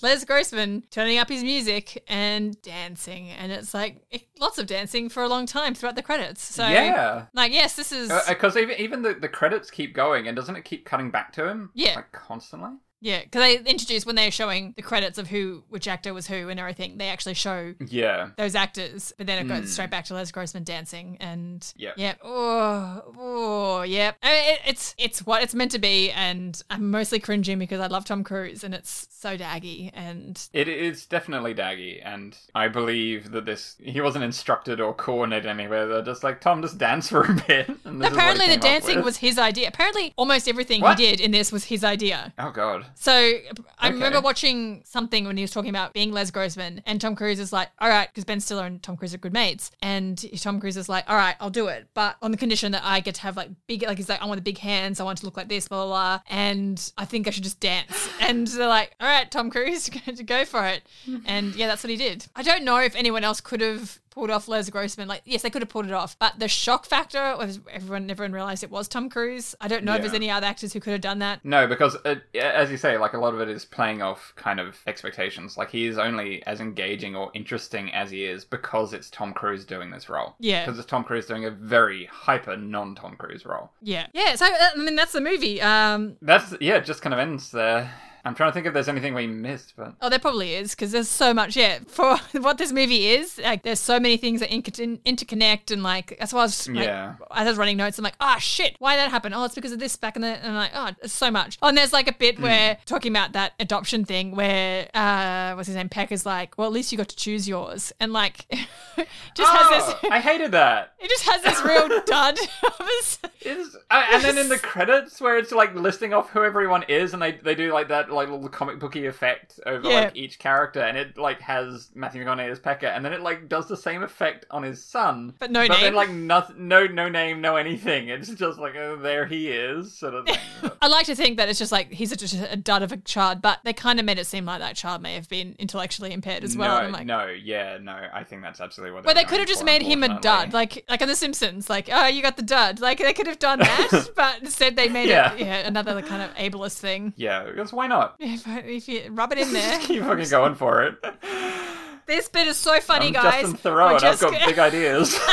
Les Grossman turning up his music and dancing. And it's like lots of dancing for a long time throughout the credits. So, Yeah. like, yes, this is. Because even even the, the credits keep going, and doesn't it keep cutting back to him? Yeah. Like constantly? Yeah, because they introduced when they're showing the credits of who, which actor was who and everything, they actually show Yeah. those actors, but then it goes straight back to Les Grossman dancing, and Hmm. Yep. yeah, oh, oh, yeah, I mean, it, it's it's what it's meant to be, and I'm mostly cringing because I love Tom Cruise, and it's so daggy, and It is definitely daggy, and I believe that this he wasn't instructed or coordinated anywhere. They're just like Tom, just dance for a bit. *laughs* And this is what he apparently the dancing was his idea. Apparently, almost everything What? he did in this was his idea. Oh god. So I Okay. remember watching something when he was talking about being Les Grossman, and Tom Cruise is like, "All right," because Ben Stiller and Tom Cruise are good mates, and Tom Cruise is like, "All right, I'll do it, but on the condition that I get to have like big, like he's like, I want the big hands, I want to look like this, blah blah blah, and I think I should just dance." *laughs* And they're like, "All right, Tom Cruise, *laughs* go for it," and yeah, that's what he did. I don't know if anyone else could have pulled off Les Grossman. Like, yes, they could have pulled it off, but the shock factor was everyone, everyone realized it was Tom Cruise. I don't know if there's any other actors who could have done that. No, because it, as you say, like a lot of it is playing off kind of expectations. Like he is only as engaging or interesting as he is because it's Tom Cruise doing this role. Yeah. Because it's Tom Cruise doing a very hyper non-Tom Cruise role. Yeah, yeah. So uh, I mean, that's the movie. Um, That's yeah, it just kind of ends there. I'm trying to think if there's anything we missed, but oh, there probably is because there's so much. Yeah, for *laughs* what this movie is, like, there's so many things that inter- interconnect, and like that's why I was like, Yeah. as I was running notes, I'm like, oh shit, why that happened? Oh, it's because of this back in the, and I'm like, oh, it's so much. Oh, and there's like a bit where talking about that adoption thing where uh, what's his name, Peck is like, well, at least you got to choose yours, and like, *laughs* just has Oh, this. I hated that. *laughs* It just has this real dud of. Is uh, and then in the credits where it's like listing off who everyone is, and they they do like that like little comic booky effect over Yeah. like each character, and it like has Matthew McConaughey as Pecker, and then it like does the same effect on his son, But no but name. then like nothing, no no name, no anything. It's just like oh, there he is sort of thing. *laughs* I like to think that it's just like he's a, just a dud of a child, but they kind of made it seem like that child may have been intellectually impaired as well. no, like, no, yeah, no. I think that's absolutely what. Well, they're could have just made him a dud, like like on The Simpsons. Like, oh, you got the dud. Like they could have done that, *laughs* but instead they made Yeah. it yeah another kind of ableist thing. Yeah, because why not? *laughs* If, if you rub it in there, *laughs* Keep fucking going for it. this bit is so funny, I'm guys. Justin Theroux, and I've got big ideas. *laughs*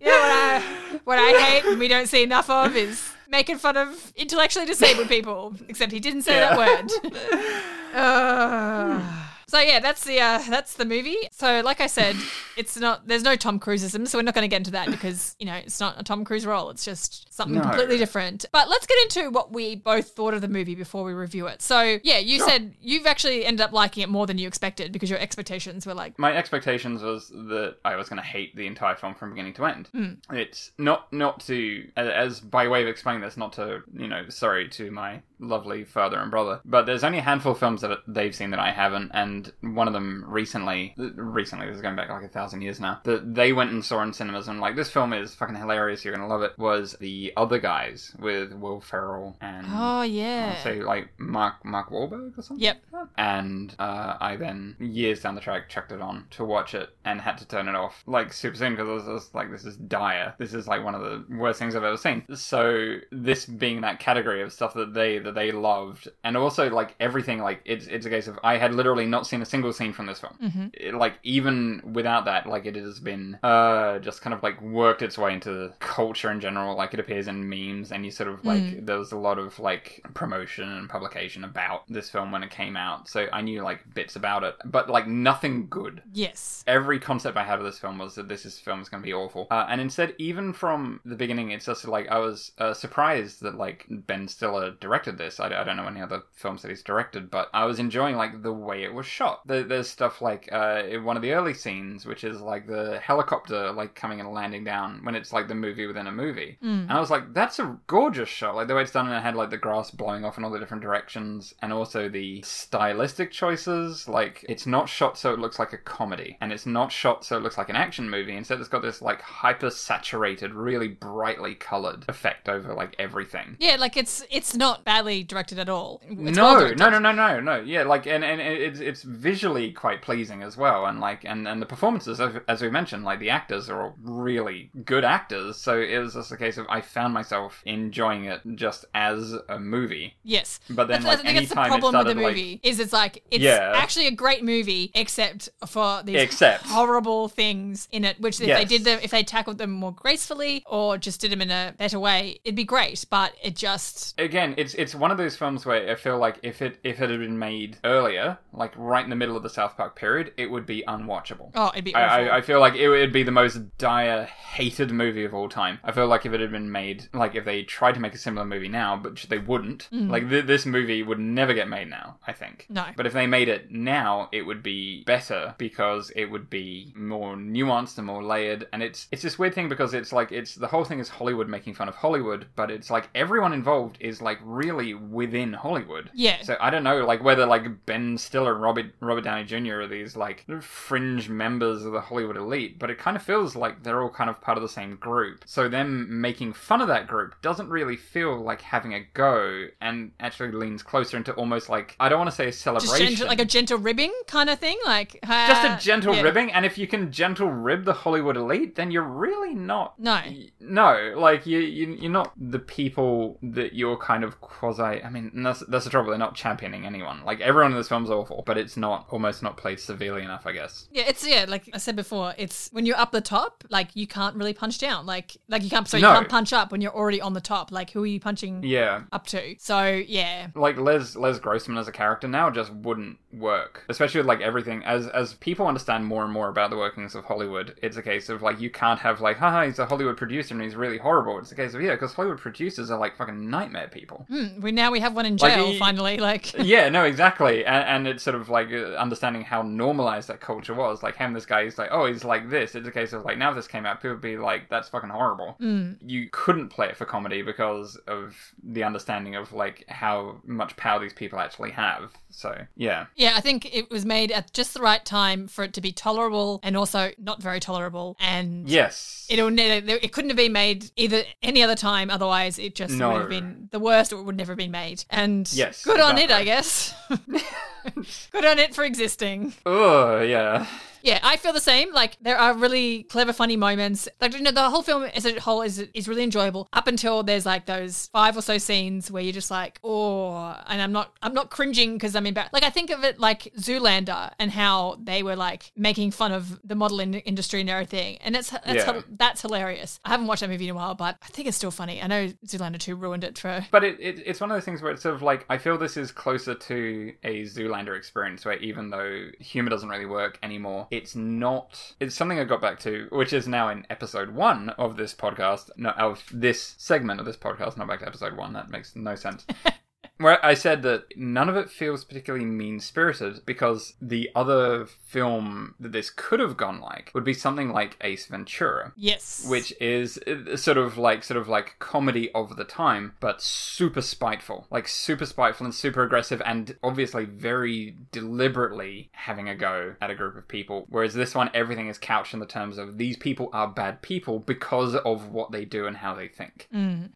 You know what I, what I hate and we don't see enough of is making fun of intellectually disabled people. Except he didn't say Yeah. that word. Uh, so yeah, that's the uh, that's the movie. So like I said, it's not there's no Tom Cruiseism, so we're not going to get into that because you know it's not a Tom Cruise role. It's just something No. completely different. But let's get into what we both thought of the movie before we review it. So yeah, you said you've actually ended up liking it more than you expected because your expectations were like my expectations was that I was going to hate the entire film from beginning to end. Hmm. It's not not to as by way of explaining this, not to you know, sorry to my lovely father and brother, but there's only a handful of films that they've seen that I haven't, and and one of them recently, recently, this is going back like a thousand years now, that they went and saw in cinemas and like this film is fucking hilarious. You're gonna love it. Was the other guys with Will Ferrell and Oh yeah. I'll say like Mark Mark Wahlberg or something. Yep. And uh, I then years down the track chucked it on to watch it and had to turn it off like super soon because I was just like, this is dire. This is like one of the worst things I've ever seen. So this being that category of stuff that they that they loved, and also like everything, like it's it's a case of I had literally not seen a single scene from this film. It, like even without that, like it has been uh just kind of like worked its way into culture in general. Like it appears in memes, and you sort of like there was a lot of like promotion and publication about this film when it came out. So I knew like bits about it, but like nothing good Yes. every concept I had of this film was that this is, film is going to be awful. Uh, and instead, even from the beginning, it's just like I was uh, surprised that like Ben Stiller directed this. I, I don't know any other films that he's directed, but I was enjoying like the way it was shot. There, there's stuff like uh, in one of the early scenes, which is like the helicopter like coming and landing down when it's like the movie within a movie. And I was like, that's a gorgeous shot. Like the way it's done, and it had like the grass blowing off in all the different directions, and also the stylistic choices. Like it's not shot so it looks like a comedy, and it's not shot so it looks like an action movie. Instead, it's got this like hyper saturated, really brightly colored effect over like everything. Yeah, like it's it's not badly directed at all. It's no, well no, no, no, no, no. Yeah, like and and it's it's visually quite pleasing as well, and like and and the performances, as, as we mentioned, like the actors are all really good actors. So it was just a case of I found myself enjoying it just as a movie. Yes, But then, That's- like, I think that's the anytime it problem with the started, like- movie is it's like it's Yeah. actually a great movie except for these Except. horrible things in it. Which if they did them, if they tackled them more gracefully or just did them in a better way, it'd be great. But it just again, it's it's one of those films where I feel like if it if it had been made earlier, like right in the middle of the South Park period, it would be unwatchable. oh, it'd be. I, I, I feel like it would be the most dire, hated movie of all time. I feel like if it had been made, like if they tried to make a similar movie now, but they wouldn't, mm. like th- this movie would never get made now, I think. No. But if they made it now, it would be better because it would be more nuanced and more layered. And it's it's this weird thing because it's like it's the whole thing is Hollywood making fun of Hollywood, but it's like everyone involved is like really within Hollywood. Yeah. So I don't know, like whether like Ben Stiller and Robert Robert Downey Jr. are these like fringe members of the Hollywood elite, but it kind of feels like they're all kind of part of the same group. So them making fun of that group doesn't really feel like having a go, and actually leans closer into almost like I don't want to say a celebration, gentle, like a gentle ribbing kind of thing, like uh, just a gentle yeah. ribbing. And if you can gentle rib the Hollywood elite, then you're really not No. no, like you, you, you're not the people that you're kind of quasi. I mean, that's that's the trouble. They're not championing anyone. Like everyone in this film's awful, but it's not almost not played severely enough, I guess. Yeah, it's yeah, like I said before, it's when you're up the top, like you can't really punch down. Like like you can't so No. you can't punch up when you're already on the top. Like who are you punching Yeah, up to? So yeah. like Les Les Grossman as a character now just wouldn't work, especially with like everything. As as people understand more and more about the workings of Hollywood, it's a case of like you can't have like, haha, he's a Hollywood producer and he's really horrible. It's a case of yeah, because Hollywood producers are like fucking nightmare people. Hmm, we now we have one in Like, jail he- finally. Like *laughs* yeah, no, exactly, and, and it's sort of like uh, understanding how normalized that culture was. Like him, this guy is like, oh, he's like this. It's a case of like now this came out, people would be like, that's fucking horrible. You couldn't play it for comedy because of the understanding of like how much power these people actually have. So yeah, yeah, I think it was made at just the right time for it to be tolerable and also not very tolerable. And yes, It'll ne- it couldn't have been made either any other time. Otherwise, it just No. would have been the worst, or it would never have been made. And Yes, good on it. I guess. *laughs* good on it for existing. oh yeah, Yeah, I feel the same. Like there are really clever, funny moments. Like you know, the whole film as a whole is is really enjoyable up until there's like those five or so scenes where you're just like, oh, and I'm not I'm not cringing because I'm embarrassed. Like I think of it like Zoolander and how they were like making fun of the modeling industry and everything, and it's that's, Yeah. that's hilarious. I haven't watched that movie in a while, but I think it's still funny. I know Zoolander two ruined it for. But it, it it's one of those things where it's sort of like I feel this is closer to a Zoolander experience where even though humor doesn't really work anymore, it's not it's something I got back to, which is now in episode one of this podcast, no of this segment of this podcast, not back to episode one. That makes no sense. *laughs* Where I said that none of it feels particularly mean spirited because the other film that this could have gone like would be something like Ace Ventura. Yes. Which is uh, sort of like sort of like comedy of the time, but super spiteful, like super spiteful and super aggressive, and obviously very deliberately having a go at a group of people. Whereas this one, everything is couched in the terms of these people are bad people because of what they do and how they think.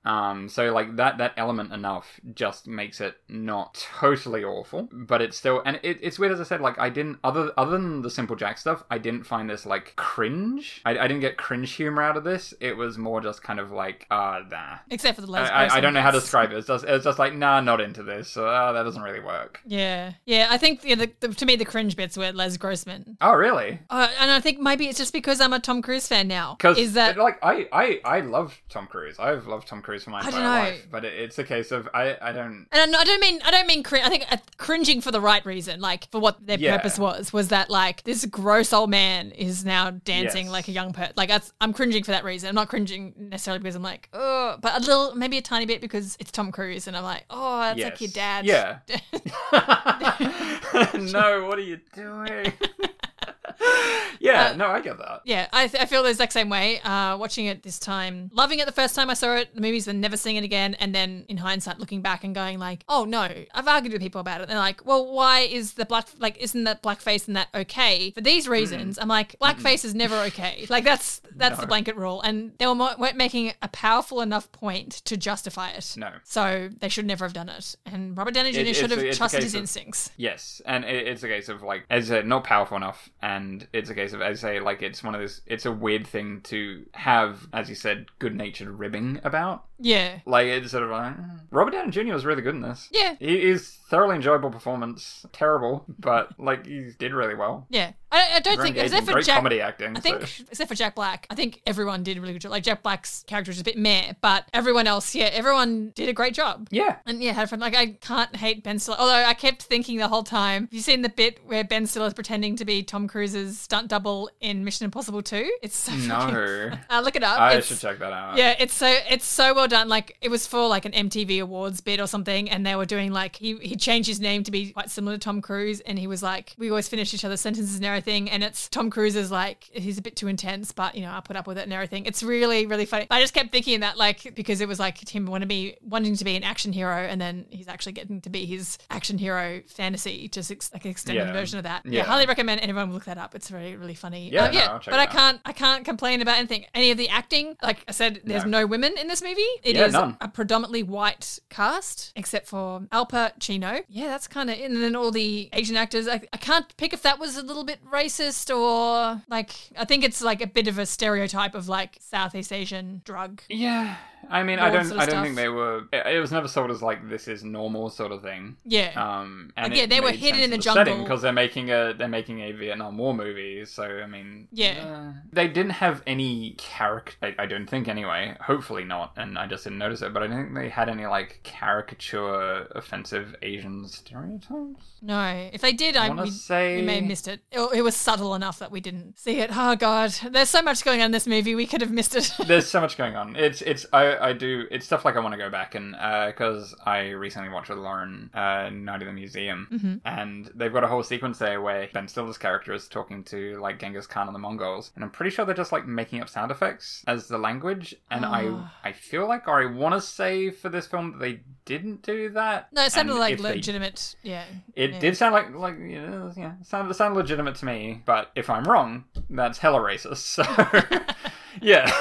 Um, so like that that element enough just makes it not totally awful, but it's still and it, it's weird as I said. Like I didn't other other than the simple Jack stuff, I didn't find this like cringe. I, I didn't get cringe humor out of this. It was more just kind of like ah nah. Except for the I, I, I don't know how to describe it. It's just it's just like nah, not into this. So uh, that doesn't really work. Yeah, yeah. I think yeah, the, the, to me the cringe bits were Les Grossman, Oh really? uh, and I think maybe it's just because I'm a Tom Cruise fan now. Because Is that like I, I I love Tom Cruise. I've loved Tom Cruise for my entire life. But it, it's a case of I I don't And I I don't mean I don't mean cring- I think uh, cringing for the right reason, like for what their Yeah. purpose was, was that like this gross old man is now dancing Yes. like a young person. Like that's I'm cringing for that reason. I'm not cringing necessarily because I'm like oh, but a little maybe a tiny bit because it's Tom Cruise and I'm like oh that's like your dad. Yeah. *laughs* *laughs* no, what are you doing? *laughs* *laughs* yeah, no, I get that. Yeah, I, I feel the exact same way. Uh, watching it this time, loving it the first time I saw it, the movies, then never seeing it again, and then in hindsight, looking back and going like, "Oh no!" I've argued with people about it. They're like, "Well, why is the black like isn't that blackface and that okay for these reasons?" I'm like, "Blackface is never okay. *laughs* Like that's that's the blanket rule." And they were mo- weren't making a powerful enough point to justify it. No. so they should never have done it. And Robert Downey Jr. It- should have a- it's a trusted his of- instincts. Yes, and it, it's a case of like, as not powerful enough, and it's a case of, as I say, like it's one of those. It's a weird thing to have, as you said, good-natured ribbing about. Yeah, Like it's sort of like mm. Robert Downey Jr. was really good in this. Yeah. he is thoroughly enjoyable performance. Terrible, but like he did really well. yeah. I, I don't think except for great Jack. comedy acting. I think, so- except for Jack Black, I think everyone did a really good job. Like Jack Black's character was a bit meh, but everyone else, yeah, everyone did a great job. yeah, And yeah, had fun. Like I can't hate Ben Stiller. Although I kept thinking the whole time. Have you seen the bit where Ben Stiller is pretending to be Tom Cruise's stunt double in Mission Impossible 2? It's so fucking- no, Uh, look it up. I It's- should check that out. yeah, it's so it's so well done. Like it was for like an MTV Awards bid or something, and they were doing like he he changed his name to be quite similar to Tom Cruise, and he was like, we always finish each other's sentences and everything, and it's Tom Cruise is like he's a bit too intense, but you know I put up with it and everything. It's really really funny. I just kept thinking that like because it was like him wanting to be wanting to be an action hero, and then he's actually getting to be his action hero fantasy, just ex- like an extended Yeah. version of that. Yeah, Yeah. highly recommend anyone look that up. It's really really funny. Yeah, no, yeah, check but I can't I can't complain about anything. Any of the acting, like I said, there's no, No. women in this movie. It is Yeah, none. a predominantly white cast, except for Al Chino. Yeah, that's kind of and then all the Asian actors. I, I can't pick if that was a little bit racist or like I think it's like a bit of a stereotype of like Southeast Asian drug. Yeah, I mean, I don't, sort of I don't stuff. think they were. It, it was never sold as like this is normal sort of thing. Yeah. Um, and Like, yeah, they were hidden in the setting jungle. because they're making a they're making a Vietnam War movie. So I mean, Yeah. uh, they didn't have any character. I, I don't think anyway. Hopefully not, and I just didn't notice it. But I don't think they had any like caricature offensive Asian stereotypes. No, if they did, I, wanna we, say- we may have missed it. it. It was subtle enough that we didn't see it. Oh god, there's so much going on in this movie. We could have missed it. There's so much going on. It's it's I, I do it's stuff like I want to go back and because I recently watched with Lauren uh, Night at the Museum Mm-hmm. and they've got a whole sequence there where Ben Stiller's character is talking to like Genghis Khan and the Mongols and I'm pretty sure they're just like making up sound effects as the language and Oh. I I feel like or I want to say for this film that they didn't do that. no, it sounded And like if they legitimate. Yeah, it yeah. did sound like like you know, yeah, it sounded, sounded legitimate to me, but if I'm wrong, that's hella racist. So *laughs* *laughs* yeah.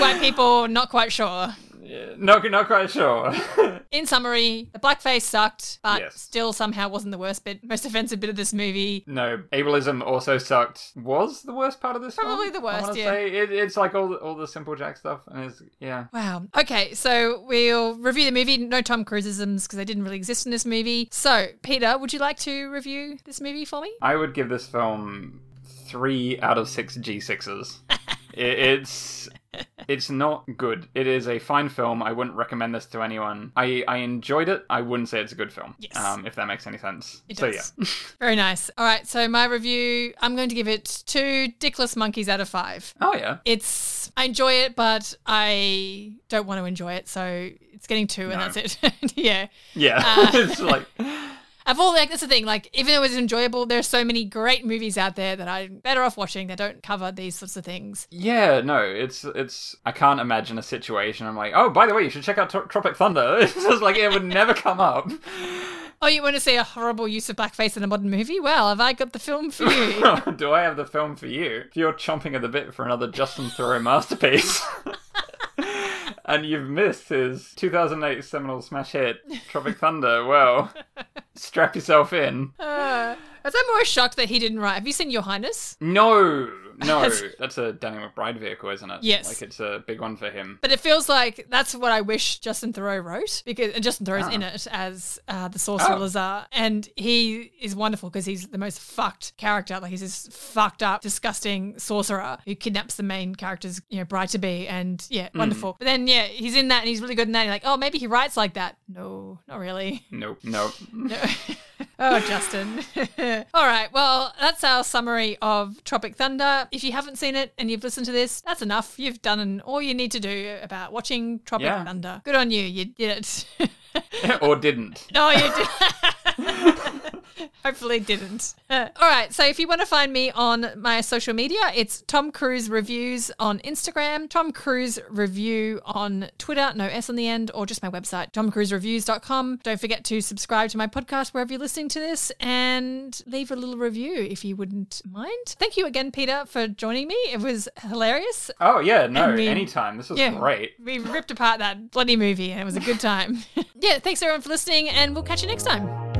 White people, not quite sure. Yeah, not not quite sure. *laughs* In summary, the blackface sucked, but Yes. still somehow wasn't the worst bit, most offensive bit of this movie. no, ableism also sucked. Was the worst part of this? Probably film, the worst, yeah. Say. It, it's like all the, all the simple Jack stuff, and it's yeah. Wow. Okay, so we'll review the movie. No Tom Cruiseisms because they didn't really exist in this movie. So, Peter, would you like to review this movie for me? I would give this film three out of six G sixes. *laughs* it, it's it's not good. It is a fine film. I wouldn't recommend this to anyone. I, I enjoyed it. I wouldn't say it's a good film. Yes. Um, if that makes any sense. It so does. yeah. *laughs* Very nice. All right, so my review, I'm going to give it two dickless monkeys out of five. oh yeah. It's I enjoy it, but I don't want to enjoy it, so it's getting two, and that's it. *laughs* yeah. Yeah. *laughs* Uh, it's like Of all like that's the thing. Like even though it's enjoyable, there are so many great movies out there that I'm better off watching that don't cover these sorts of things. Yeah, no, it's it's. I can't imagine a situation. I'm like, oh, by the way, you should check out Tro- Tropic Thunder. *laughs* It's just like it would never come up. Oh, you want to see a horrible use of blackface in a modern movie? Well, have I got the film for you? *laughs* Do I have the film for you? If you're chomping at the bit for another Justin Theroux masterpiece, *laughs* and you've missed his 2008 seminal smash hit Tropic Thunder, well, strap yourself in. uh, was I more shocked that he didn't write? Have you seen Your Highness? No, no, *laughs* that's a Danny McBride vehicle, isn't it? Yes. like it's a big one for him. But it feels like that's what I wish Justin Theroux wrote because and Justin Theroux's Ah. in it as uh, the sorcerer Oh. Leezar, and he is wonderful because he's the most fucked character. Like he's this fucked up, disgusting sorcerer who kidnaps the main character's you know bride to be, and yeah, Hmm. wonderful. But then yeah, he's in that and he's really good in that. You're like, oh, maybe he writes like that. No, not really. Nope, *laughs* nope. No. *laughs* oh, Justin. *laughs* All right. Well, that's our summary of Tropic Thunder. If you haven't seen it and you've listened to this, that's enough. You've done all you need to do about watching Tropic Yeah. Thunder. Good on you. You did it. *laughs* or didn't. no, you did. *laughs* Hopefully didn't. *laughs* All right. So if you want to find me on my social media, it's Tom Cruise Reviews on Instagram, Tom Cruise Review on Twitter, no S on the end, or just my website, tomcruisereviews.com. Don't forget to subscribe to my podcast wherever you're listening to this and leave a little review if you wouldn't mind. Thank you again, Peter, for joining me. It was hilarious. Oh yeah, no, we- anytime. This was Yeah. great. We ripped apart that bloody movie and it was a good time. *laughs* yeah, thanks everyone for listening, and we'll catch you next time.